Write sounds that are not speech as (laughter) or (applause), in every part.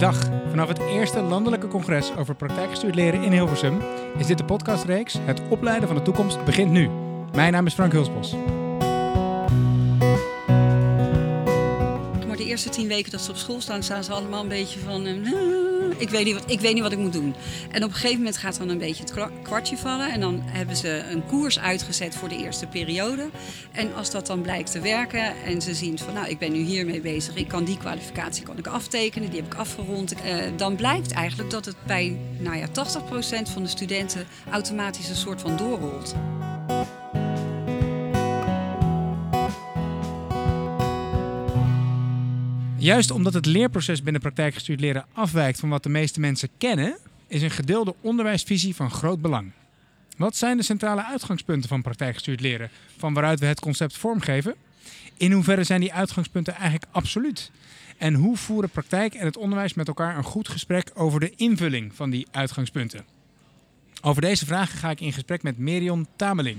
Dag. Vanaf het eerste landelijke congres over praktijkgestuurd leren in Hilversum is dit de podcastreeks Het opleiden van de toekomst begint nu. Mijn naam is Frank Hulsbos. Maar de eerste tien weken dat ze op school staan, staan ze allemaal een beetje van... eh, ik, weet niet wat, ik weet niet wat ik moet doen. En op een gegeven moment gaat dan een beetje het kwa- kwartje vallen. En dan hebben ze een koers uitgezet voor de eerste periode. En als dat dan blijkt te werken en ze zien van... nou, ik ben nu hiermee bezig, ik kan die kwalificatie kan ik aftekenen, die heb ik afgerond. eh, dan blijkt eigenlijk dat het bij nou ja, 80% van de studenten automatisch een soort van doorrolt. Juist omdat het leerproces binnen praktijkgestuurd leren afwijkt van wat de meeste mensen kennen, is een gedeelde onderwijsvisie van groot belang. Wat zijn de centrale uitgangspunten van praktijkgestuurd leren, van waaruit we het concept vormgeven? In hoeverre zijn die uitgangspunten eigenlijk absoluut? En hoe voeren praktijk en het onderwijs met elkaar een goed gesprek over de invulling van die uitgangspunten? Over deze vragen ga ik in gesprek met Merion Tameling,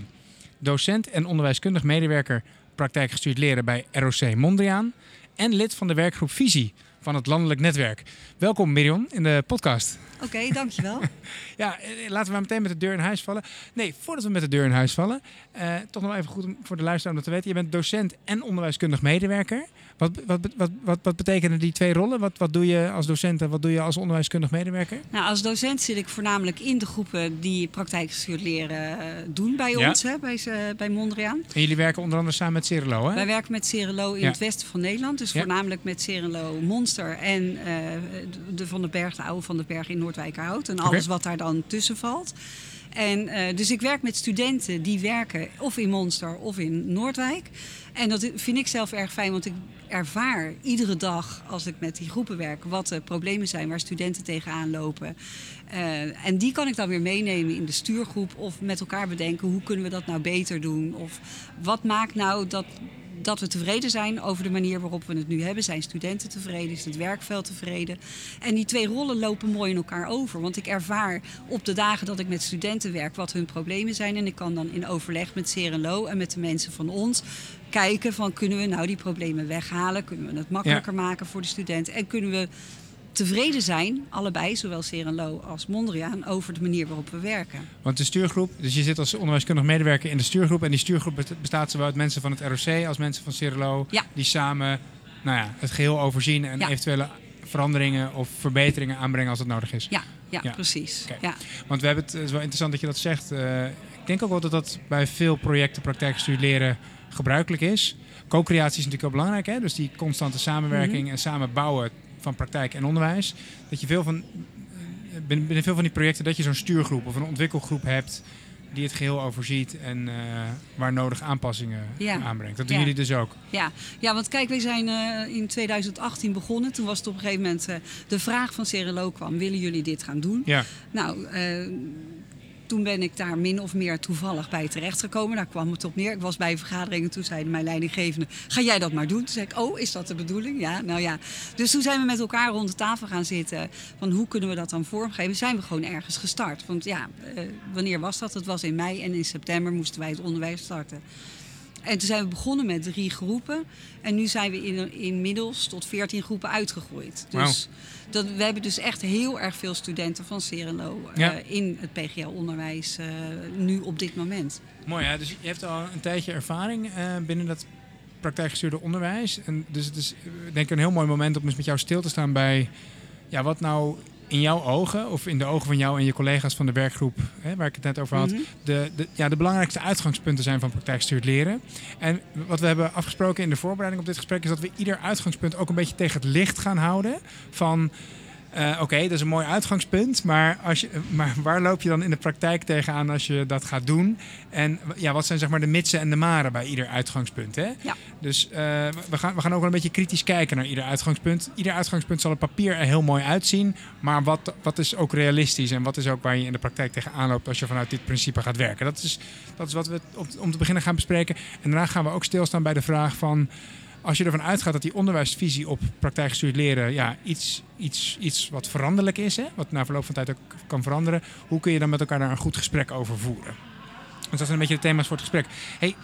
docent en onderwijskundig medewerker praktijkgestuurd leren bij ROC Mondriaan en lid van de werkgroep Visie van het Landelijk Netwerk. Welkom Miriam in de podcast. Oké, dankjewel. (laughs) Ja, eh, laten we maar meteen met de deur in huis vallen. Nee, voordat we met de deur in huis vallen, eh, toch nog even goed om voor de luisteraar om dat te weten. Je bent docent en onderwijskundig medewerker. Wat, wat, wat, wat, wat betekenen die twee rollen? Wat, wat doe je als docent en wat doe je als onderwijskundig medewerker? Nou, als docent zit ik voornamelijk in de groepen die praktijkgestuurd leren eh, doen bij Ja. ons, hè, bij, bij Mondriaan. En jullie werken onder andere samen met Cerelo, hè? Wij werken met Cerelo in Ja. het westen van Nederland. Dus Ja. voornamelijk met Cerelo Monster en eh, de Van den Berg, de oude Van den Berg in Noordwijkerhout. En alles wat daar dan tussen valt. En, eh, dus ik werk met studenten die werken of in Monster of in Noordwijk. En dat vind ik zelf erg fijn, want ik ervaar iedere dag als ik met die groepen werk wat de problemen zijn waar studenten tegenaan lopen. Eh, en die kan ik dan weer meenemen in de stuurgroep of met elkaar bedenken hoe kunnen we dat nou beter doen. Of wat maakt nou dat, dat we tevreden zijn over de manier waarop we het nu hebben. Zijn studenten tevreden? Is het werkveld tevreden? En die twee rollen lopen mooi in elkaar over. Want ik ervaar op de dagen dat ik met studenten werk wat hun problemen zijn. En ik kan dan in overleg met Serenlo en met de mensen van ons kijken van kunnen we nou die problemen weghalen? Kunnen we het makkelijker maken voor de studenten? En kunnen we tevreden zijn, allebei, zowel Serenlo als Mondriaan, over de manier waarop we werken. Want de stuurgroep, dus je zit als onderwijskundig medewerker in de stuurgroep. En die stuurgroep best- bestaat zowel uit mensen van het ROC als mensen van Cerelo. Ja. Die samen nou ja, het geheel overzien en Ja. eventuele veranderingen of verbeteringen aanbrengen als dat nodig is. Ja, ja, Ja. precies. Ja. Want we hebben het, het is wel interessant dat je dat zegt. Eh, ik denk ook wel dat dat bij veel projecten praktijkgestuurd leren gebruikelijk is. Co-creatie is natuurlijk heel belangrijk, hè? dus die constante samenwerking Mhm. en samen bouwen van praktijk en onderwijs. Dat je veel van, eh, binnen, veel van die projecten dat je zo'n stuurgroep of een ontwikkelgroep hebt die het geheel overziet en eh, waar nodig aanpassingen Ja. aanbrengt. Dat doen Ja. jullie dus ook. Ja, ja want kijk, wij zijn eh, in 2018 begonnen. Toen was het op een gegeven moment de vraag van Cerelo kwam: willen jullie dit gaan doen? Ja, Nou, toen ben ik daar min of meer toevallig bij terechtgekomen. Daar kwam het op neer. Ik was bij een vergadering en toen zeiden mijn leidinggevende... ga jij dat maar doen? Toen zei ik, oh, is dat de bedoeling? Ja, nou ja. Dus toen zijn we met elkaar rond de tafel gaan zitten. Van hoe kunnen we dat dan vormgeven? Zijn we gewoon ergens gestart. Want ja, eh, wanneer was dat? Het was in mei en in september moesten wij het onderwijs starten. En toen zijn we begonnen met drie groepen. En nu zijn we in, inmiddels tot veertien groepen uitgegroeid. Dus dat, we hebben dus echt heel erg veel studenten van Serenlo eh, Ja. in het PGL-onderwijs eh, nu op dit moment. mooi hè. Dus je hebt al een tijdje ervaring eh, binnen dat praktijkgestuurde onderwijs. En dus het is denk ik een heel mooi moment om eens met jou stil te staan bij ja, wat nou in jouw ogen, of in de ogen van jou en je collega's van de werkgroep, hè, waar ik het net over had, Mhm. de, de, ja, de belangrijkste uitgangspunten zijn van praktijkgestuurd leren. En wat we hebben afgesproken in de voorbereiding op dit gesprek is dat we ieder uitgangspunt ook een beetje tegen het licht gaan houden van. Eh, Oké, dat is een mooi uitgangspunt, maar, als je, maar waar loop je dan in de praktijk tegenaan als je dat gaat doen? En ja, wat zijn zeg maar de mitsen en de maren bij ieder uitgangspunt? Hè? Ja. Dus eh, we, gaan, we gaan ook wel een beetje kritisch kijken naar ieder uitgangspunt. Ieder uitgangspunt zal op papier er heel mooi uitzien, maar wat, wat is ook realistisch en wat is ook waar je in de praktijk tegenaan loopt als je vanuit dit principe gaat werken? Dat is, dat is wat we op, om te beginnen gaan bespreken. En daarna gaan we ook stilstaan bij de vraag van als je ervan uitgaat dat die onderwijsvisie op praktijkgestuurd leren ja, iets, iets, iets wat veranderlijk is, hè, wat na verloop van tijd ook kan veranderen, hoe kun je dan met elkaar daar een goed gesprek over voeren? Dus dat zijn een beetje de thema's voor het gesprek. Hey,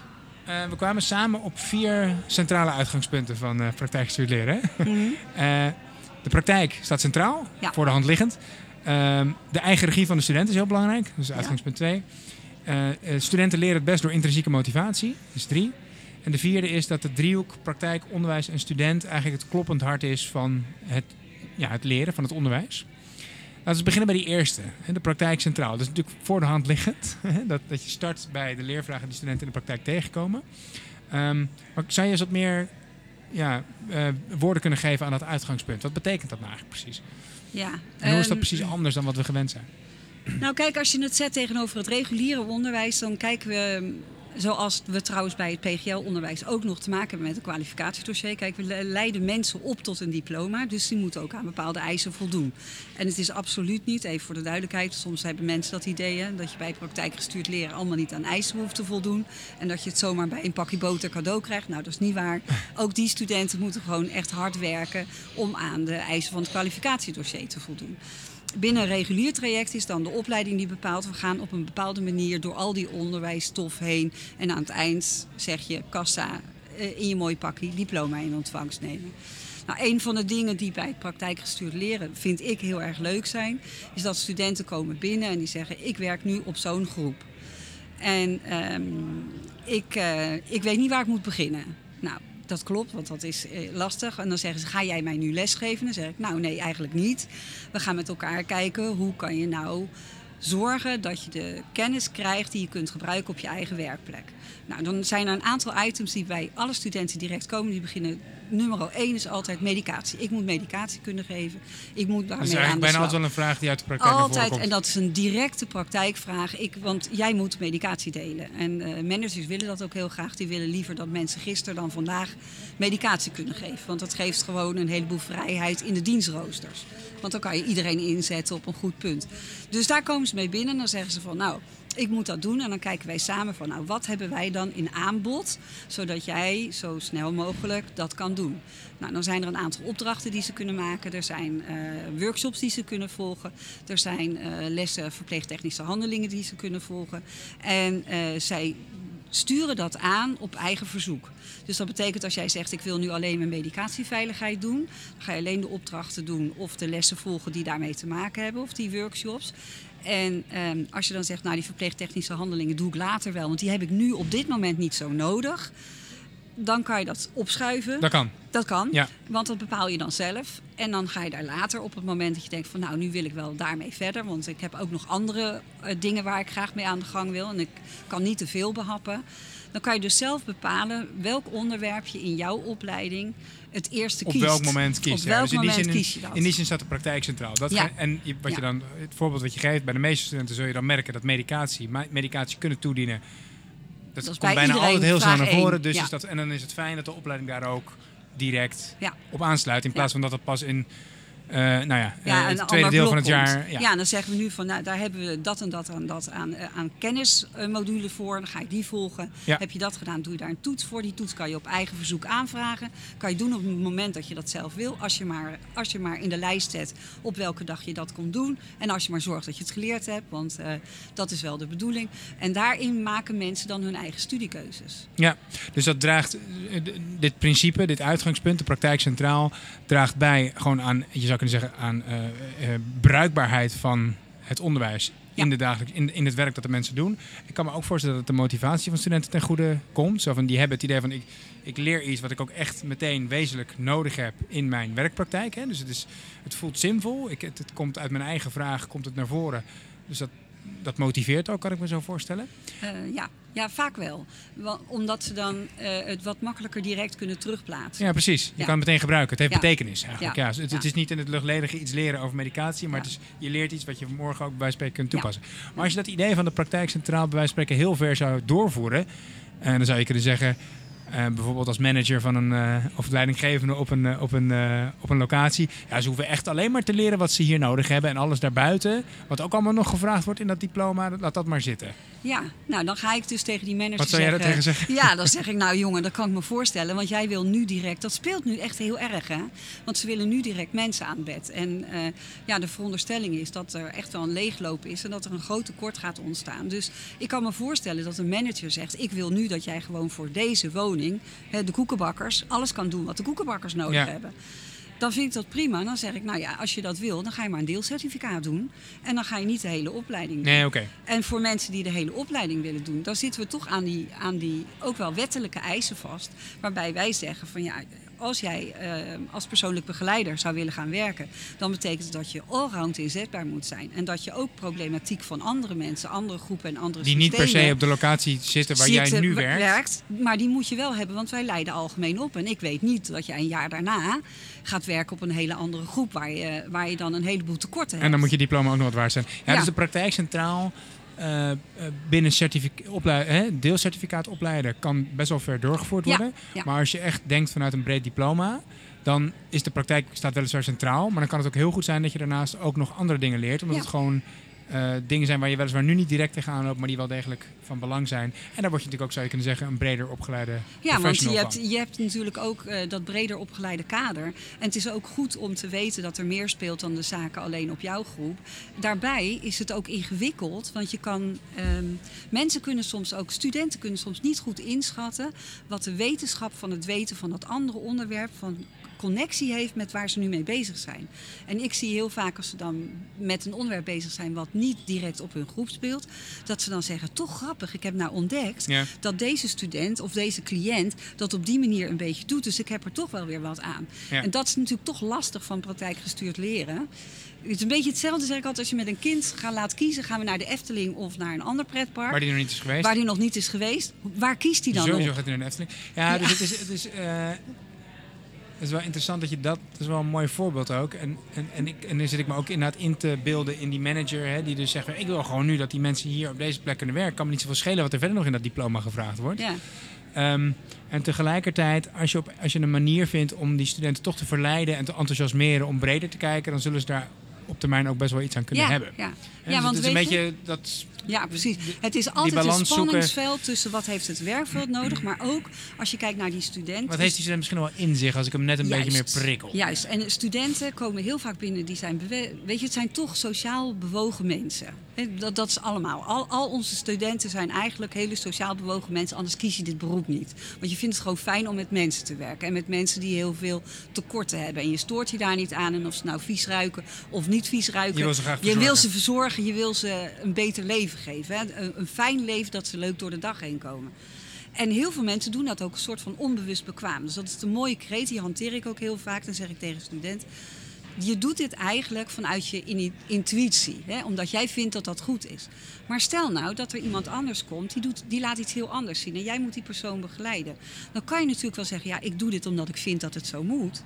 eh, we kwamen samen op vier centrale uitgangspunten van eh praktijkgestuurd leren. Hè? Mhm. (laughs) Eh, De praktijk staat centraal, Ja. voor de hand liggend. Ehm, de eigen regie van de student is heel belangrijk, dat is uitgangspunt 2. studenten leren het best door intrinsieke motivatie, dat is 3. En de vierde is dat de driehoek praktijk, onderwijs en student eigenlijk het kloppend hart is van het, ja, het leren, van het onderwijs. Laten we beginnen bij die eerste, de praktijk centraal. Dat is natuurlijk voor de hand liggend, (laughs) dat, dat je start bij de leervragen die studenten in de praktijk tegenkomen. Ehm, maar zou je eens wat meer ja, eh, woorden kunnen geven aan dat uitgangspunt? Wat betekent dat nou eigenlijk precies? Ja. En hoe is dat Ehm, precies anders dan wat we gewend zijn? Nou, kijk, als je het zet tegenover het reguliere onderwijs, dan kijken we, zoals we trouwens bij het PGL-onderwijs ook nog te maken hebben met een kwalificatiedossier. Kijk, we le- leiden mensen op tot een diploma, dus die moeten ook aan bepaalde eisen voldoen. En het is absoluut niet, even voor de duidelijkheid, soms hebben mensen dat idee, dat je bij praktijkgestuurd leren allemaal niet aan eisen hoeft te voldoen. En dat je het zomaar bij een pakje boter cadeau krijgt. Nou, dat is niet waar. Ook die studenten moeten gewoon echt hard werken om aan de eisen van het kwalificatiedossier te voldoen. Binnen een regulier traject is dan de opleiding die bepaalt. We gaan op een bepaalde manier door al die onderwijsstof heen. En aan het eind zeg je kassa eh, in je mooi pakje diploma in ontvangst nemen. Nou, een van de dingen die bij praktijkgestuurd leren vind ik heel erg leuk zijn, is dat studenten komen binnen en die zeggen: Ik werk nu op zo'n groep. En ehm, ik, eh, ik weet niet waar ik moet beginnen. Nou, dat klopt, want dat is eh, lastig. En dan zeggen ze, ga jij mij nu lesgeven? Dan zeg ik, nou nee, eigenlijk niet. We gaan met elkaar kijken, hoe kan je nou zorgen dat je de kennis krijgt die je kunt gebruiken op je eigen werkplek. Nou, dan zijn er een aantal items die bij alle studenten direct komen. Die beginnen, nummer 1 is altijd medicatie. Ik moet medicatie kunnen geven. Ik moet Dat daarmee is aan de eigenlijk bijna altijd wel een vraag die uit de praktijk Altijd, en dat is een directe praktijkvraag. Ik, want jij moet medicatie delen. En eh, managers willen dat ook heel graag. Die willen liever dat mensen gisteren dan vandaag medicatie kunnen geven. Want dat geeft gewoon een heleboel vrijheid in de dienstroosters. Want dan kan je iedereen inzetten op een goed punt. Dus daar komen ze mee binnen en dan zeggen ze van nou. Ik moet dat doen en dan kijken wij samen van nou, wat hebben wij dan in aanbod, zodat jij zo snel mogelijk dat kan doen. Nou, dan zijn er een aantal opdrachten die ze kunnen maken. Er zijn eh, workshops die ze kunnen volgen. Er zijn eh, lessen verpleegtechnische handelingen die ze kunnen volgen. En eh, zij sturen dat aan op eigen verzoek. Dus dat betekent als jij zegt ik wil nu alleen mijn medicatieveiligheid doen, dan ga je alleen de opdrachten doen of de lessen volgen die daarmee te maken hebben of die workshops. En ehm, als je dan zegt, nou die verpleegtechnische handelingen doe ik later wel, want die heb ik nu op dit moment niet zo nodig. Dan kan je dat opschuiven. Dat kan. Dat kan, Ja. want dat bepaal je dan zelf. En dan ga je daar later op het moment dat je denkt van nou, nu wil ik wel daarmee verder. Want ik heb ook nog andere eh, dingen waar ik graag mee aan de gang wil. En ik kan niet te veel behappen. Dan kan je dus zelf bepalen welk onderwerp je in jouw opleiding het eerste Op kiest. welk moment kies Op je? welk Dus in die, moment zin, kies je dat? in die zin staat de praktijk centraal. Dat Ja. en je- wat je dan, het voorbeeld wat je geeft, bij de meeste studenten zul je dan merken dat medicatie, me- medicatie kunnen toedienen. Dat, komt bij bijna altijd heel snel naar voren. Dus Ja. is dat, en dan is het fijn dat de opleiding daar ook direct op aansluit. In plaats van dat het pas in eh, nou ja, eh, Ja, een het tweede deel van het jaar. Ja. Ja. dan zeggen we nu van, nou, daar hebben we dat en dat en dat aan, eh, aan kennismodule voor. Dan ga je die volgen. Ja. Heb je dat gedaan, doe je daar een toets voor. Die toets kan je op eigen verzoek aanvragen. Kan je doen op het moment dat je dat zelf wil. Als je maar, als je maar in de lijst zet op welke dag je dat komt doen. En als je maar zorgt dat je het geleerd hebt, want eh, dat is wel de bedoeling. En daarin maken mensen dan hun eigen studiekeuzes. Ja, dus dat draagt, eh, dit principe, dit uitgangspunt, de praktijk centraal, draagt bij gewoon aan, je zou kunnen zeggen, aan eh, eh, bruikbaarheid van het onderwijs in, de dagelijks, in, in het werk dat de mensen doen. Ik kan me ook voorstellen dat de motivatie van studenten ten goede komt. Zo van, die hebben het idee van, ik, ik leer iets wat ik ook echt meteen wezenlijk nodig heb in mijn werkpraktijk. Hè. Dus het, is, het voelt zinvol. Ik, het, het komt uit mijn eigen vraag, komt het naar voren. Dus dat, dat motiveert ook, kan ik me zo voorstellen. Eh, ja. ja, vaak wel. Omdat ze dan eh, het wat makkelijker direct kunnen terugplaatsen. Ja, precies. Je Ja. kan het meteen gebruiken. Het heeft Ja. betekenis eigenlijk. Ja. Ja. het, is niet in het luchtledige iets leren over medicatie, maar het is, je leert iets wat je morgen ook bij wijze van spreken kunt toepassen. Maar als je dat idee van de praktijk centraal bij wijze van spreken heel ver zou doorvoeren, en dan zou je kunnen zeggen, eh, bijvoorbeeld als manager van een eh, of leidinggevende op een, eh, op, een, op een locatie, ja, ze hoeven echt alleen maar te leren wat ze hier nodig hebben en alles daarbuiten, wat ook allemaal nog gevraagd wordt in dat diploma, laat dat maar zitten. Ja, nou dan ga ik dus tegen die manager Wat zou jij zeggen... tegen zeggen? Ja, dan zeg ik nou jongen, dat kan ik me voorstellen. Want jij wil nu direct, dat speelt nu echt heel erg hè. Want ze willen nu direct mensen aan bed. En ja, de veronderstelling is dat er echt wel een leegloop is. En dat er een groot tekort gaat ontstaan. Dus ik kan me voorstellen dat een manager zegt... ik wil nu dat jij gewoon voor deze woning, hè, de koekenbakkers... alles kan doen wat de koekenbakkers nodig Ja. hebben. dan vind ik dat prima. Dan zeg ik, nou ja, als je dat wil, dan ga je maar een deelcertificaat doen. En dan ga je niet de hele opleiding doen. Nee, oké. En voor mensen die de hele opleiding willen doen, dan zitten we toch aan die, aan die ook wel wettelijke eisen vast. Waarbij wij zeggen van ja, als jij eh, als persoonlijk begeleider zou willen gaan werken, dan betekent het dat je allround inzetbaar moet zijn. En dat je ook problematiek van andere mensen, andere groepen en andere Die niet per se op de locatie zitten waar jij nu w- werkt. Maar die moet je wel hebben, want wij leiden algemeen op. En ik weet niet dat je een jaar daarna gaat werken op een hele andere groep, waar je, waar je dan een heleboel tekorten hebt. En dan moet je diploma ook nog wat waard zijn. Ja, Ja. Dus de praktijk centraal eh, eh, binnen deelcertificaat opleiden kan best wel ver doorgevoerd Ja, worden. ja. Maar als je echt denkt vanuit een breed diploma, dan is de praktijk staat weliswaar centraal. Maar dan kan het ook heel goed zijn dat je daarnaast ook nog andere dingen leert. Omdat Ja. het gewoon eh, dingen zijn waar je weliswaar nu niet direct tegenaan loopt, maar die wel degelijk van belang zijn. En daar word je natuurlijk ook, zou je kunnen zeggen, een breder opgeleide Ja, want je hebt, je hebt natuurlijk ook eh, dat breder opgeleide kader. En het is ook goed om te weten dat er meer speelt dan de zaken alleen op jouw groep. Daarbij is het ook ingewikkeld, want je kan, ehm, mensen kunnen soms ook, studenten kunnen soms niet goed inschatten wat de wetenschap van het weten van dat andere onderwerp, van connectie heeft met waar ze nu mee bezig zijn. En ik zie heel vaak als ze dan met een onderwerp bezig zijn wat niet direct op hun groep speelt, dat ze dan zeggen, toch grappig, ik heb nou ontdekt Ja. dat deze student of deze cliënt dat op die manier een beetje doet. Dus ik heb er toch wel weer wat aan. Ja. En dat is natuurlijk toch lastig van praktijkgestuurd leren. Het is een beetje hetzelfde, zeg ik altijd, als je met een kind gaat laten kiezen. Gaan we naar de Efteling of naar een ander pretpark? Waar die nog niet is geweest. waar die nog niet is geweest. Waar kiest hij dan Sowieso op? gaat hij naar de Efteling. Ja, dus het is, het is, eh, is wel interessant dat je dat... Dat is wel een mooi voorbeeld ook. En, en, en, ik, en dan zit ik me ook inderdaad in te beelden in die manager... Hè, die dus zegt, ik wil gewoon nu dat die mensen hier op deze plek kunnen werken. kan me niet zoveel schelen wat er verder nog in dat diploma gevraagd wordt. Ja, Ehm, en tegelijkertijd, als je, op, als je een manier vindt om die studenten toch te verleiden... en te enthousiasmeren om breder te kijken... dan zullen ze daar op termijn ook best wel iets aan kunnen ja, hebben. ja. Ja dus want het is een je, beetje dat Ja, precies. Het is altijd een zoeken. spanningsveld tussen wat heeft het werkveld nodig, maar ook als je kijkt naar die studenten. Wat heeft die student misschien wel in zich als ik hem net een beetje meer prikkel? Juist. En studenten komen heel vaak binnen die zijn Weet je, het zijn toch sociaal bewogen mensen. Dat, dat is allemaal. Al, al onze studenten zijn eigenlijk hele sociaal bewogen mensen, anders kies je dit beroep niet. Want je vindt het gewoon fijn om met mensen te werken. En met mensen die heel veel tekorten hebben. En je stoort je daar niet aan. En of ze nou vies ruiken of niet vies ruiken. Je wil ze graag Je wil ze verzorgen, je wil ze een beter leven geven. Hè? Een, een fijn leven dat ze leuk door de dag heen komen. En heel veel mensen doen dat ook een soort van onbewust bekwaam. Dus dat is een mooie kreet, die hanteer ik ook heel vaak. Dan zeg ik tegen studenten, je doet dit eigenlijk vanuit je intuïtie. Hè? Omdat jij vindt dat dat goed is. Maar stel nou dat er iemand anders komt, die, doet, die laat iets heel anders zien. En jij moet die persoon begeleiden. Dan kan je natuurlijk wel zeggen, ja, ik doe dit omdat ik vind dat het zo moet.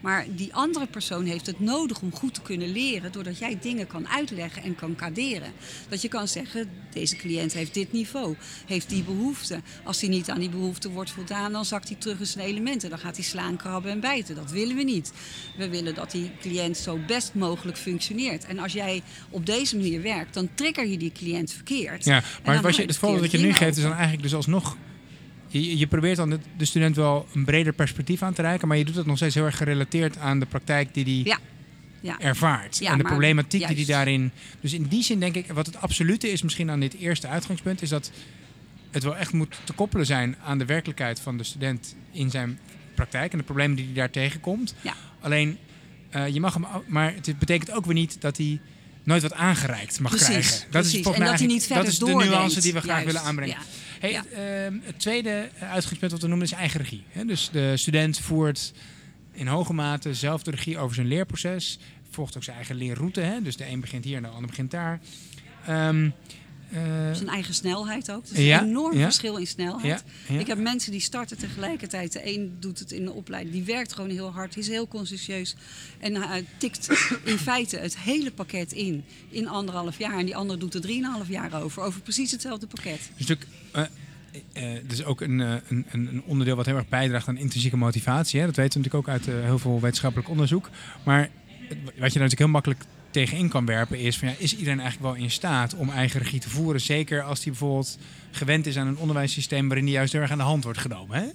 Maar die andere persoon heeft het nodig om goed te kunnen leren, doordat jij dingen kan uitleggen en kan kaderen. Dat je kan zeggen, deze cliënt heeft dit niveau, heeft die behoefte. Als hij niet aan die behoefte wordt voldaan, dan zakt hij terug in zijn elementen. Dan gaat hij slaan, krabben en bijten. Dat willen we niet. We willen dat die cliënt zo best mogelijk functioneert. En als jij op deze manier werkt, dan trigger je die cliënt verkeerd. Ja, maar wat je, het voorbeeld wat je nu geeft is dan eigenlijk dus alsnog... Je, je probeert dan de, de student wel een breder perspectief aan te reiken... maar je doet het nog steeds heel erg gerelateerd aan de praktijk die die Ja. Ja. ervaart. Ja, en de problematiek die die daarin... Dus in die zin denk ik, wat het absolute is misschien aan dit eerste uitgangspunt... is dat het wel echt moet te koppelen zijn aan de werkelijkheid van de student in zijn praktijk... en de problemen die hij daar tegenkomt. Ja. Alleen, eh, je mag hem... Maar het betekent ook weer niet dat hij nooit wat aangereikt mag Precies, krijgen. Dat precies. is volgens En dat hij niet eigenlijk- dat is verder de nuance die we graag Juist, willen aanbrengen. Hey, Ja. ehm, het tweede uitgangspunt wat we noemen is eigen regie. Hè? Dus de student voert in hoge mate zelf de regie over zijn leerproces. Volgt ook zijn eigen leerroute. Hè? Dus de een begint hier en de ander begint daar. Eh, Zijn eigen snelheid ook. Er is Ja, een enorm ja. verschil in snelheid. Ja. Ik heb mensen die starten tegelijkertijd. De een doet het in de opleiding. Die werkt gewoon heel hard. Die is heel consciëntieus. En hij tikt in feite het hele pakket in. In anderhalf jaar. En die andere doet er drieënhalf jaar over. Over precies hetzelfde pakket. Dus natuurlijk, eh, eh, eh, dus ook een, eh, een, een onderdeel wat heel erg bijdraagt aan intrinsieke motivatie. Hè? Dat weten we natuurlijk ook uit eh, heel veel wetenschappelijk onderzoek. Maar wat je natuurlijk heel makkelijk tegenin kan werpen is van ja, is iedereen eigenlijk wel in staat om eigen regie te voeren? Zeker als die bijvoorbeeld gewend is aan een onderwijssysteem waarin die juist heel erg aan de hand wordt genomen. Hè?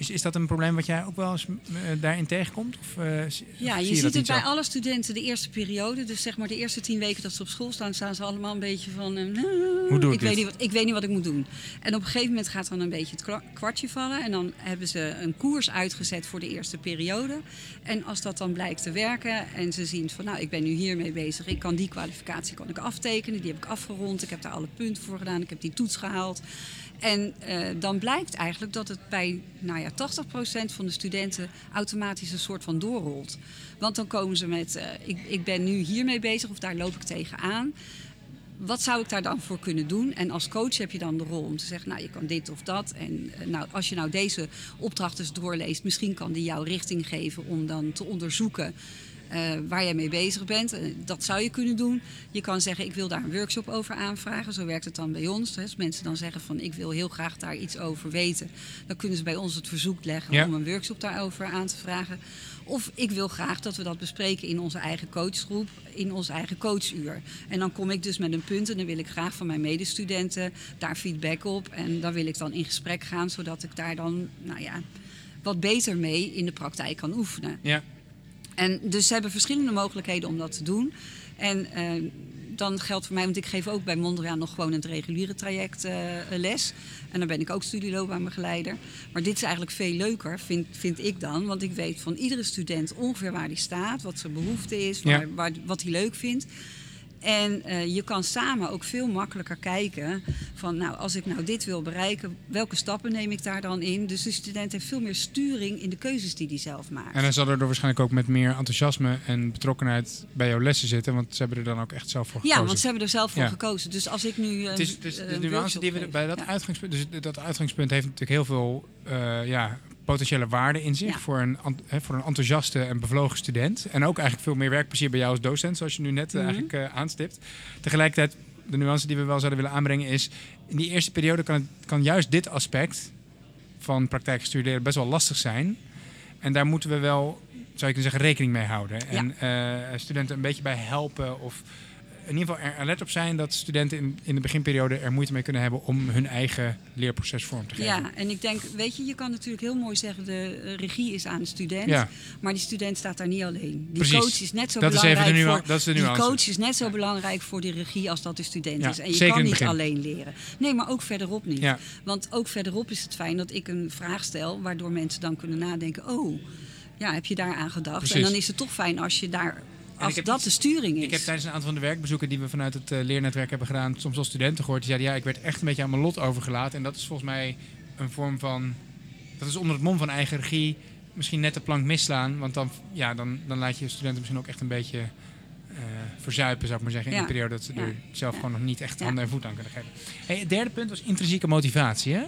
Is, is dat een probleem wat jij ook wel eens uh, daarin tegenkomt? Of, uh, ja, je, je ziet het bij zo? alle studenten de eerste periode. Dus zeg maar de eerste tien weken dat ze op school staan, staan ze allemaal een beetje van... Uh, Hoe doe ik weet dit? niet wat, ik weet niet wat ik moet doen. En op een gegeven moment gaat dan een beetje het kwa- kwartje vallen. En dan hebben ze een koers uitgezet voor de eerste periode. En als dat dan blijkt te werken en ze zien van... nou, ik ben nu hiermee bezig. Ik kan die kwalificatie kan ik aftekenen. Die heb ik afgerond. Ik heb daar alle punten voor gedaan. Ik heb die toets gehaald. En eh, dan blijkt eigenlijk dat het bij nou ja, 80% van de studenten automatisch een soort van doorrolt. Want dan komen ze met, eh, ik, ik ben nu hiermee bezig of daar loop ik tegenaan. Wat zou ik daar dan voor kunnen doen? En als coach heb je dan de rol om te zeggen, nou je kan dit of dat. En eh, nou, als je nou deze opdracht eens doorleest, misschien kan die jou richting geven om dan te onderzoeken uh, waar jij mee bezig bent. Uh, dat zou je kunnen doen. Je kan zeggen, ik wil daar een workshop over aanvragen. Zo werkt het dan bij ons. Als mensen dan zeggen van, ik wil heel graag daar iets over weten. Dan kunnen ze bij ons het verzoek leggen Ja. om een workshop daarover aan te vragen. Of ik wil graag dat we dat bespreken in onze eigen coachgroep, in ons eigen coachuur. En dan kom ik dus met een punt en dan wil ik graag van mijn medestudenten daar feedback op. En dan wil ik dan in gesprek gaan, zodat ik daar dan, nou ja, wat beter mee in de praktijk kan oefenen. Ja. En dus ze hebben verschillende mogelijkheden om dat te doen. En uh, dan geldt voor mij, want ik geef ook bij Mondriaan nog gewoon het reguliere traject uh, les. En dan ben ik ook studieloopbaanbegeleider. Maar dit is eigenlijk veel leuker, vind, vind ik dan. Want ik weet van iedere student ongeveer waar die staat, wat zijn behoefte is, waar, Ja. waar, wat hij leuk vindt. En uh, je kan samen ook veel makkelijker kijken van, nou, als ik nou dit wil bereiken, welke stappen neem ik daar dan in? Dus de student heeft veel meer sturing in de keuzes die hij zelf maakt. En dan zal er door waarschijnlijk ook met meer enthousiasme en betrokkenheid bij jouw lessen zitten. Want ze hebben er dan ook echt zelf voor gekozen. Ja, want ze hebben er zelf voor Ja. gekozen. Dus als ik nu. Het is, dus de nuance die we bij dat uitgangspunt. Dus dat uitgangspunt heeft natuurlijk heel veel uh, ja, potentiële waarde in zich Ja. voor, een, he, voor een enthousiaste en bevlogen student. En ook eigenlijk veel meer werkplezier bij jou als docent, zoals je nu net uh, Mhm. eigenlijk uh, aanstipt. Tegelijkertijd, de nuance die we wel zouden willen aanbrengen is... in die eerste periode kan, het, kan juist dit aspect van praktijkgestudeerd best wel lastig zijn. En daar moeten we wel, zou je kunnen zeggen, rekening mee houden. En uh, studenten een beetje bij helpen of in ieder geval er alert op zijn dat studenten in, in de beginperiode er moeite mee kunnen hebben om hun eigen leerproces vorm te geven. Ja, en ik denk, weet je, je kan natuurlijk heel mooi zeggen de regie is aan de student, Ja. maar die student staat daar niet alleen. Die Precies. coach is net zo Dat is even belangrijk de nua- voor dat is de die nuance. coach is net zo belangrijk voor de regie als dat de student Ja, is. En je kan niet alleen leren. Nee, maar ook verderop niet. Ja. Want ook verderop is het fijn dat ik een vraag stel waardoor mensen dan kunnen nadenken, oh, ja, heb je daar aan gedacht? Precies. En dan is het toch fijn als je daar als dat iets- de sturing is. Ik heb tijdens een aantal van de werkbezoeken die we vanuit het eh, leernetwerk hebben gedaan, soms als studenten gehoord. Die zeiden ja, ik werd echt een beetje aan mijn lot overgelaten. En dat is volgens mij een vorm van. Dat is onder het mom van eigen regie misschien net de plank misslaan. Want dan, ja, dan, dan laat je studenten misschien ook echt een beetje eh, verzuipen, zou ik maar zeggen. In Ja. de periode dat ze Ja. er zelf Ja. gewoon nog niet echt handen en voet aan kunnen geven. Hey, het derde punt was intrinsieke motivatie. Hè?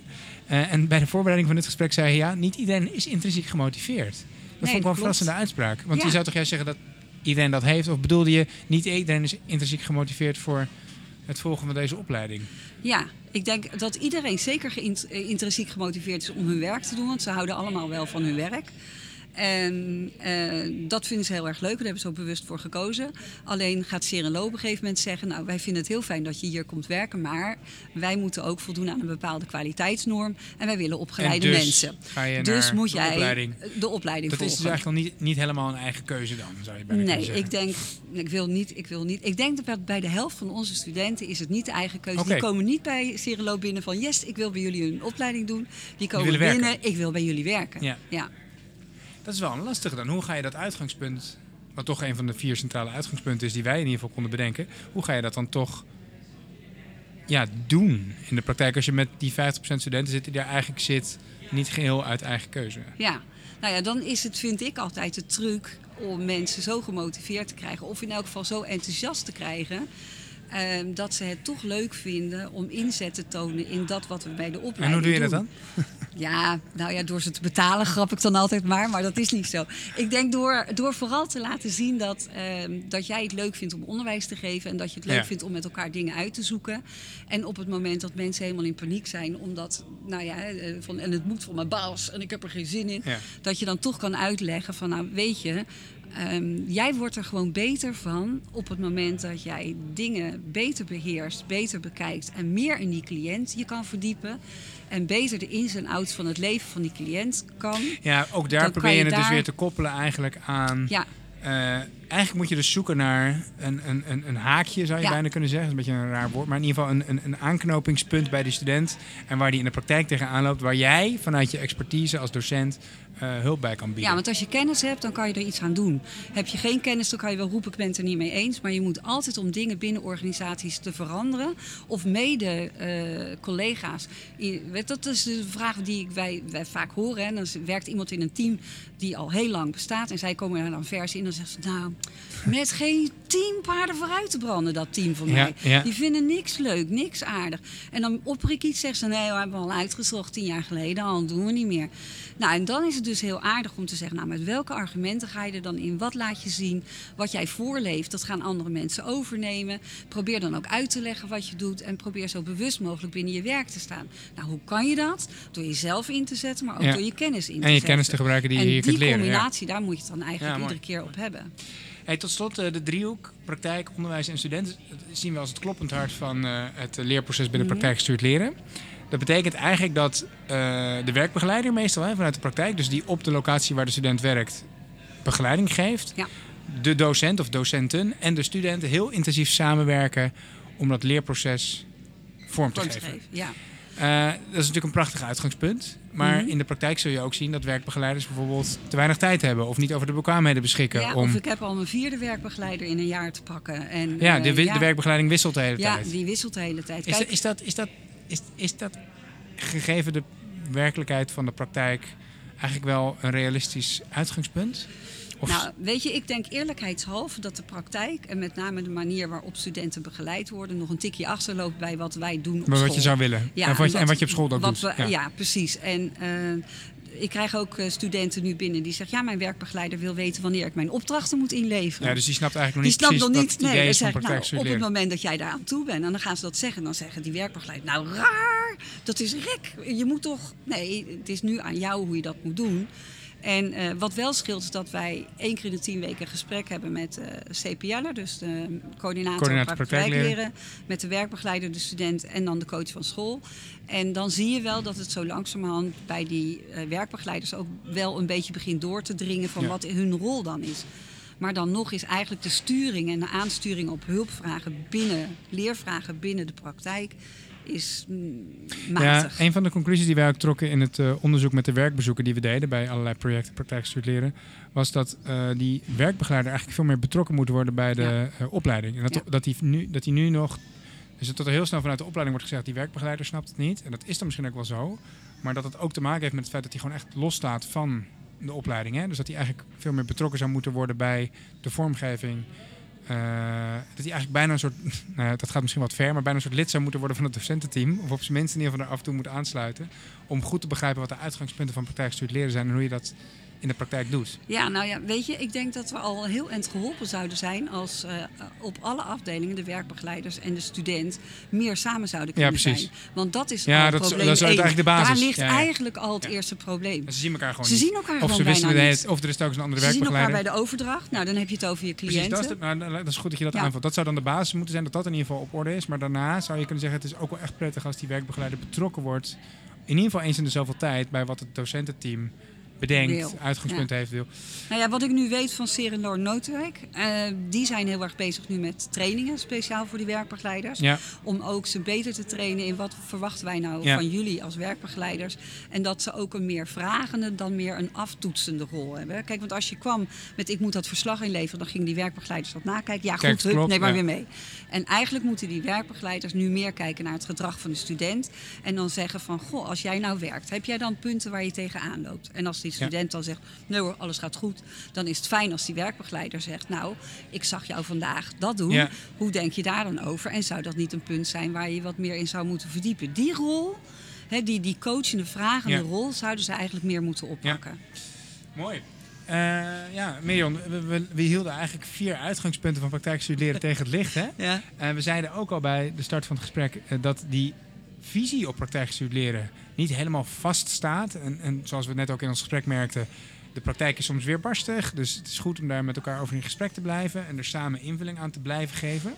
Eh, en bij de voorbereiding van dit gesprek zei je ja, niet iedereen is intrinsiek gemotiveerd. Dat vond ik wel een verrassende uitspraak. Want je zou toch juist zeggen dat iedereen dat heeft? Of bedoelde je niet iedereen is intrinsiek gemotiveerd voor het volgen van deze opleiding? Ja, ik denk dat iedereen zeker eh, intrinsiek gemotiveerd is om hun werk te doen, want ze houden allemaal wel van hun werk. En eh, dat vinden ze heel erg leuk, daar hebben ze ook bewust voor gekozen. Alleen gaat Serelo op een gegeven moment zeggen: Nou, wij vinden het heel fijn dat je hier komt werken, maar wij moeten ook voldoen aan een bepaalde kwaliteitsnorm en wij willen opgeleide dus mensen. Dus moet de jij opleiding. de opleiding Dat is volgen. dus eigenlijk nog niet, niet helemaal een eigen keuze dan, zou je bijna Nee, zeggen. ik denk, ik wil niet, ik wil niet. Ik denk dat bij de helft van onze studenten is het niet de eigen keuze. Oké. Die komen niet bij Cerelo binnen van yes, ik wil bij jullie een opleiding doen. Die komen werken. binnen, ik wil bij jullie werken. Ja. ja. Dat is wel een lastige dan. Hoe ga je dat uitgangspunt, wat toch een van de vier centrale uitgangspunten is die wij in ieder geval konden bedenken, hoe ga je dat dan toch ja, doen in de praktijk als je met die 50% studenten zit die daar eigenlijk zit, niet geheel uit eigen keuze? Ja, nou ja, dan is het, vind ik altijd de truc om mensen zo gemotiveerd te krijgen, of in elk geval zo enthousiast te krijgen, ehm, dat ze het toch leuk vinden om inzet te tonen in dat wat we bij de opleiding En hoe doe je dat doen. dan? (laughs) Ja, nou ja, door ze te betalen grap ik dan altijd maar, maar dat is niet zo. Ik denk door, door vooral te laten zien dat, ehm, dat jij het leuk vindt om onderwijs te geven en dat je het leuk Ja. vindt om met elkaar dingen uit te zoeken. En op het moment dat mensen helemaal in paniek zijn, omdat, nou ja, eh, van, en het moet van mijn baas en ik heb er geen zin in, Ja. dat je dan toch kan uitleggen van, nou weet je, Ehm, jij wordt er gewoon beter van op het moment dat jij dingen beter beheerst, beter bekijkt en meer in die cliënt je kan verdiepen. En beter de ins en outs van het leven van die cliënt kan. Ja, ook daar probeer je je het dus weer te koppelen eigenlijk aan... Ja, Eh, eigenlijk moet je dus zoeken naar een, een, een, een haakje, zou je Ja. bijna kunnen zeggen. Dat is een beetje een raar woord. Maar in ieder geval een, een, een aanknopingspunt bij de student. En waar die in de praktijk tegenaan loopt. Waar jij vanuit je expertise als docent eh, hulp bij kan bieden. Ja, want als je kennis hebt, dan kan je er iets aan doen. Heb je geen kennis, dan kan je wel roepen, ik ben het er niet mee eens. Maar je moet altijd om dingen binnen organisaties te veranderen. Of mede eh, collega's. Dat is de vraag die wij, wij vaak horen. Hè. Dan werkt iemand in een team die al heel lang bestaat. En zij komen er dan vers in. Dan zeggen ze, nou, met geen tien paarden vooruit te branden, dat team van mij. ja. Die vinden niks leuk, niks aardig. En dan opper ik iets, zeggen ze, nee, we hebben al uitgezocht tien jaar geleden, al doen we niet meer. Nou, en dan is het dus heel aardig om te zeggen, nou, met welke argumenten ga je er dan in? Wat laat je zien? Wat jij voorleeft, dat gaan andere mensen overnemen. Probeer dan ook uit te leggen wat je doet en probeer zo bewust mogelijk binnen je werk te staan. Nou, hoe kan je dat? Door jezelf in te zetten, maar ook Ja. door je kennis in te en je zetten. kennis te gebruiken die en je hier kunt die leren. ja. combinatie, daar moet je het dan eigenlijk iedere keer op hebben. Hey, tot slot eh, de driehoek, praktijk, onderwijs en studenten. Zien we als het kloppend hart van eh, het leerproces binnen Mhm. praktijk gestuurd leren. Dat betekent eigenlijk dat eh, de werkbegeleider meestal hè, vanuit de praktijk, dus die op de locatie waar de student werkt, begeleiding geeft. Ja. De docent of docenten en de studenten heel intensief samenwerken om dat leerproces vorm te Vorm te geven. geven, Ja. Eh, dat is natuurlijk een prachtig uitgangspunt. Maar Mhm. in de praktijk zul je ook zien dat werkbegeleiders bijvoorbeeld te weinig tijd hebben of niet over de bekwaamheden beschikken. Ja, om... of ik heb al mijn vierde werkbegeleider in een jaar te pakken. En, Ja, eh, de, wi- de werkbegeleiding wisselt de hele Ja, tijd. die wisselt de hele tijd. Is, Kijk, is, dat, is, dat, is, is dat gegeven de werkelijkheid van de praktijk eigenlijk wel een realistisch uitgangspunt? Of, nou, weet je, ik denk eerlijkheidshalve dat de praktijk... en met name de manier waarop studenten begeleid worden... nog een tikje achterloopt bij wat wij doen op maar wat school. je zou willen. Ja, en, wat je, en wat je op school ook wat doet. we- ja. precies. En eh, ik krijg ook eh, studenten nu binnen die zeggen... ja, mijn werkbegeleider wil weten wanneer ik mijn opdrachten moet inleveren. Ja, dus die snapt eigenlijk Die nog niet snapt nog niet. Nee, dan zeg nou, op het moment dat jij daar aan toe bent, en dan gaan ze dat zeggen, dan zeggen die werkbegeleider, nou raar, dat is rek. Je moet toch, nee, het is nu aan jou hoe je dat moet doen. En eh, wat wel scheelt is dat wij één keer in de tien weken een gesprek hebben met eh CPL'er, dus de coördinator, Coördinator praktijkleren, met de werkbegeleider, de student en dan de coach van school. En dan zie je wel dat het zo langzamerhand bij die eh, werkbegeleiders ook wel een beetje begint door te dringen van Ja. wat hun rol dan is. Maar dan nog is eigenlijk de sturing en de aansturing op hulpvragen binnen, leervragen binnen de praktijk, is mm, Ja, matig. een van de conclusies die wij ook trokken in het eh, onderzoek met de werkbezoeken die we deden bij allerlei projecten praktijkgestuurd leren, was dat eh, die werkbegeleider eigenlijk veel meer betrokken moet worden bij de Ja. eh, opleiding. En dat, Ja. dat, die nu, dat die nu nog, dus dat er heel snel vanuit de opleiding wordt gezegd, die werkbegeleider snapt het niet. En dat is dan misschien ook wel zo. Maar dat het ook te maken heeft met het feit dat hij gewoon echt losstaat van de opleiding. Hè? Dus dat hij eigenlijk veel meer betrokken zou moeten worden bij de vormgeving. Eh, dat hij eigenlijk bijna een soort, (laughs) nou dat gaat misschien wat ver, maar bijna een soort lid zou moeten worden van het docententeam. Of op zijn minst in ieder geval af en toe moet aansluiten. Om goed te begrijpen wat de uitgangspunten van praktijkgestuurd leren zijn en hoe je dat in de praktijk doet. Ja, nou ja, weet je, ik denk dat we al heel eind geholpen zouden zijn als eh, op alle afdelingen de werkbegeleiders en de student meer samen zouden kunnen precies. zijn. Want dat is Ja, al dat probleem dat is eigenlijk de basis. Daar ligt Ja, ja. eigenlijk al het Ja. eerste probleem. Ze zien elkaar gewoon Ze niet. zien elkaar of gewoon ze bijna niet. of er is telkens een andere Ze zien elkaar werkbegeleider. bij de overdracht. Nou, dan heb je het over je Precies, cliënten. dat is, nou, dat is goed dat je dat Ja. aanvult. Dat zou dan de basis moeten zijn, dat dat in ieder geval op orde is. Maar daarna zou je kunnen zeggen, het is ook wel echt prettig als die werkbegeleider betrokken wordt. In ieder geval eens in de zoveel tijd bij wat het docententeam bedenkt, Wil, uitgangspunten heeft, wil. Nou ja, wat ik nu weet van Serendor Noordwijk, eh die zijn heel erg bezig nu met trainingen, speciaal voor die werkbegeleiders. Ja, Om ook ze beter te trainen in wat verwachten wij nou Ja. van jullie als werkbegeleiders. En dat ze ook een meer vragende dan meer een aftoetsende rol hebben. Kijk, want als je kwam met ik moet dat verslag inleveren, dan gingen die werkbegeleiders dat nakijken. Ja, Kijk, goed, hup, neem maar ja. weer mee. En eigenlijk moeten die werkbegeleiders nu meer kijken naar het gedrag van de student. En dan zeggen van, goh, als jij nou werkt, heb jij dan punten waar je tegenaan loopt? En als die student dan zegt, nee hoor, alles gaat goed. Dan is het fijn als die werkbegeleider zegt, nou, ik zag jou vandaag dat doen. Hoe denk je daar dan over? En zou dat niet een punt zijn waar je wat meer in zou moeten verdiepen? Die rol, hè, die, die coachende, vragende rol, zouden ze eigenlijk meer moeten oppakken. mooi. Eh, ja, Mirjam, we, we, we hielden eigenlijk vier uitgangspunten van praktijkstuderen (laughs) tegen het licht. Hè? Ja. En we zeiden ook al bij de start van het gesprek eh, dat die visie op praktijkgestuurd leren niet helemaal vaststaat. En, en zoals we net ook in ons gesprek merkten, De praktijk is soms weerbarstig, dus het is goed om daar met elkaar over in gesprek te blijven en er samen invulling aan te blijven geven.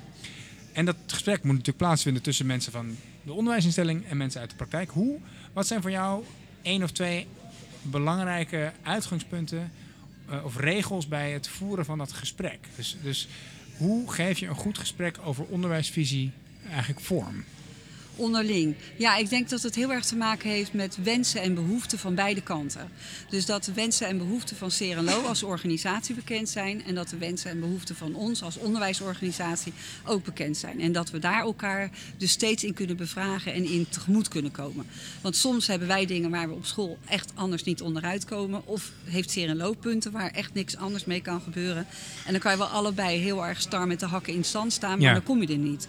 En dat gesprek moet natuurlijk plaatsvinden tussen mensen van de onderwijsinstelling en mensen uit de praktijk. Hoe, wat zijn voor jou één of twee belangrijke uitgangspunten uh, of regels bij het voeren van dat gesprek? Dus, dus hoe geef je een goed gesprek over onderwijsvisie eigenlijk vorm? Onderling. Ja, ik denk dat het heel erg te maken heeft met wensen en behoeften van beide kanten. Dus dat de wensen en behoeften van CRLO als organisatie bekend zijn en dat de wensen en behoeften van ons als onderwijsorganisatie ook bekend zijn. En dat we daar elkaar dus steeds in kunnen bevragen en in tegemoet kunnen komen. Want soms hebben wij dingen waar we op school echt anders niet onderuit komen. Of heeft CRLO punten waar echt niks anders mee kan gebeuren. En dan kan je wel allebei heel erg star met de hakken in stand staan, maar dan kom je er niet.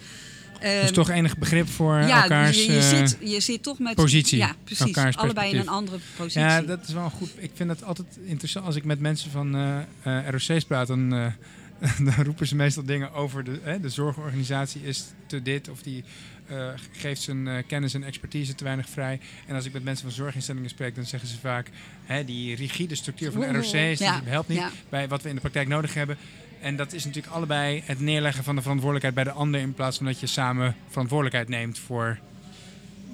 Dus ehm, toch enig begrip voor ja, elkaars je, je, zit, je zit toch met positie. Ja, precies. Allebei in een andere positie. Ja, dat is wel goed. Ik vind het altijd interessant als ik met mensen van uh, uh, ROC's praat. Dan, uh, (laughs) dan, roepen ze meestal dingen over de, de zorgorganisatie is te dit of die geeft zijn kennis en expertise te weinig vrij. En als ik met mensen van zorginstellingen spreek, dan zeggen ze vaak: hè, die rigide structuur van de ROC's helpt niet bij wat we in de praktijk nodig hebben. En dat is natuurlijk allebei het neerleggen van de verantwoordelijkheid bij de ander in plaats van dat je samen verantwoordelijkheid neemt voor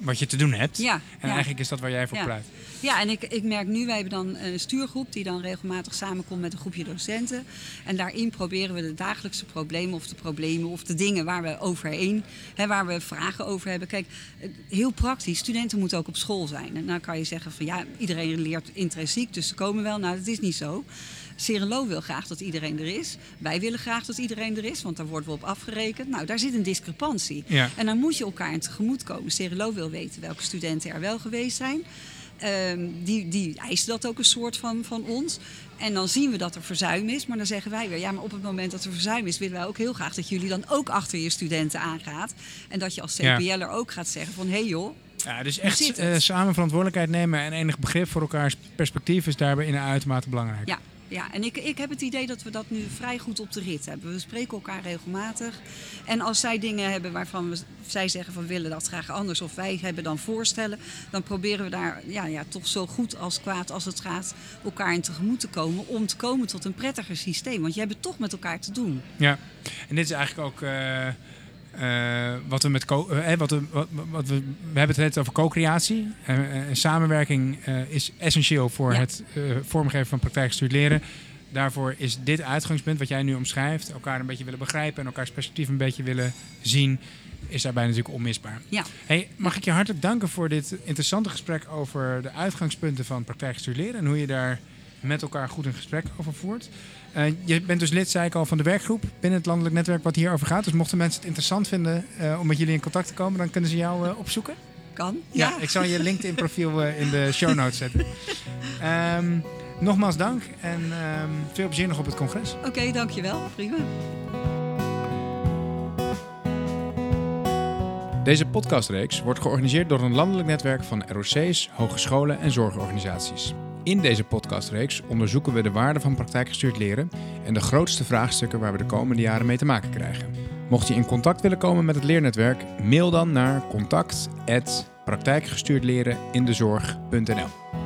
wat je te doen hebt. Ja, en eigenlijk is dat waar jij voor ja. pleit. Ja, en ik, ik merk nu, wij hebben dan een stuurgroep die dan regelmatig samenkomt met een groepje docenten. En daarin proberen we de dagelijkse problemen of de problemen of de dingen waar we overheen, hè, waar we vragen over hebben. Kijk, heel praktisch, studenten moeten ook op school zijn. En dan kan je zeggen van ja, iedereen leert intrinsiek, dus ze komen wel. Nou, dat is niet zo. Serelo wil graag dat iedereen er is. Wij willen graag dat iedereen er is, want daar worden we op afgerekend. Nou, daar zit een discrepantie. En dan moet je elkaar in tegemoet komen. Serelo wil weten welke studenten er wel geweest zijn. Ehm, die, die eisen dat ook een soort van, van ons. En dan zien we dat er verzuim is. Maar dan zeggen wij weer, ja, maar op het moment dat er verzuim is, willen wij ook heel graag dat jullie dan ook achter je studenten aangaat. En dat je als CPL'er ook gaat zeggen van, hé hey joh, ja, dus echt uh, samen verantwoordelijkheid nemen en enig begrip voor elkaars perspectief is daarbij in een uitermate belangrijk. Ja, ja, en ik, ik heb het idee dat we dat nu vrij goed op de rit hebben. We spreken elkaar regelmatig. En als zij dingen hebben waarvan we, zij zeggen van willen dat graag anders, of wij hebben dan voorstellen, dan proberen we daar ja, ja, toch zo goed als kwaad als het gaat elkaar in tegemoet te komen. Om te komen tot een prettiger systeem. Want je hebt toch met elkaar te doen. Ja, en dit is eigenlijk ook. Uh uh, wat we met uh, wat we, wat, wat we, we hebben het net over co-creatie. Uh, samenwerking is essentieel voor het vormgeven van praktijkgestuurd leren. Daarvoor is dit uitgangspunt wat jij nu omschrijft, elkaar een beetje willen begrijpen en elkaars perspectief een beetje willen zien, is daarbij natuurlijk onmisbaar. Ja. Hey, mag ik je hartelijk danken voor dit interessante gesprek over de uitgangspunten van praktijkgestuurd leren en hoe je daar met elkaar goed een gesprek over voert. Uh, je bent dus lid, zei ik al, van de werkgroep binnen het landelijk netwerk wat hierover gaat. Dus mochten mensen het interessant vinden uh, om met jullie in contact te komen, dan kunnen ze jou uh, opzoeken. Kan. Ja, ja, ik zal je LinkedIn profiel in de show notes zetten. Um, (laughs) nogmaals dank en um, veel plezier nog op het congres. Oké, okay, dankjewel. Prima. Deze podcastreeks wordt georganiseerd door een landelijk netwerk van ROC's, hogescholen en zorgorganisaties. In deze podcastreeks onderzoeken we de waarde van praktijkgestuurd leren en de grootste vraagstukken waar we de komende jaren mee te maken krijgen. Mocht je in contact willen komen met het leernetwerk, mail dan naar contact@praktijkgestuurdlerenindezorg.nl.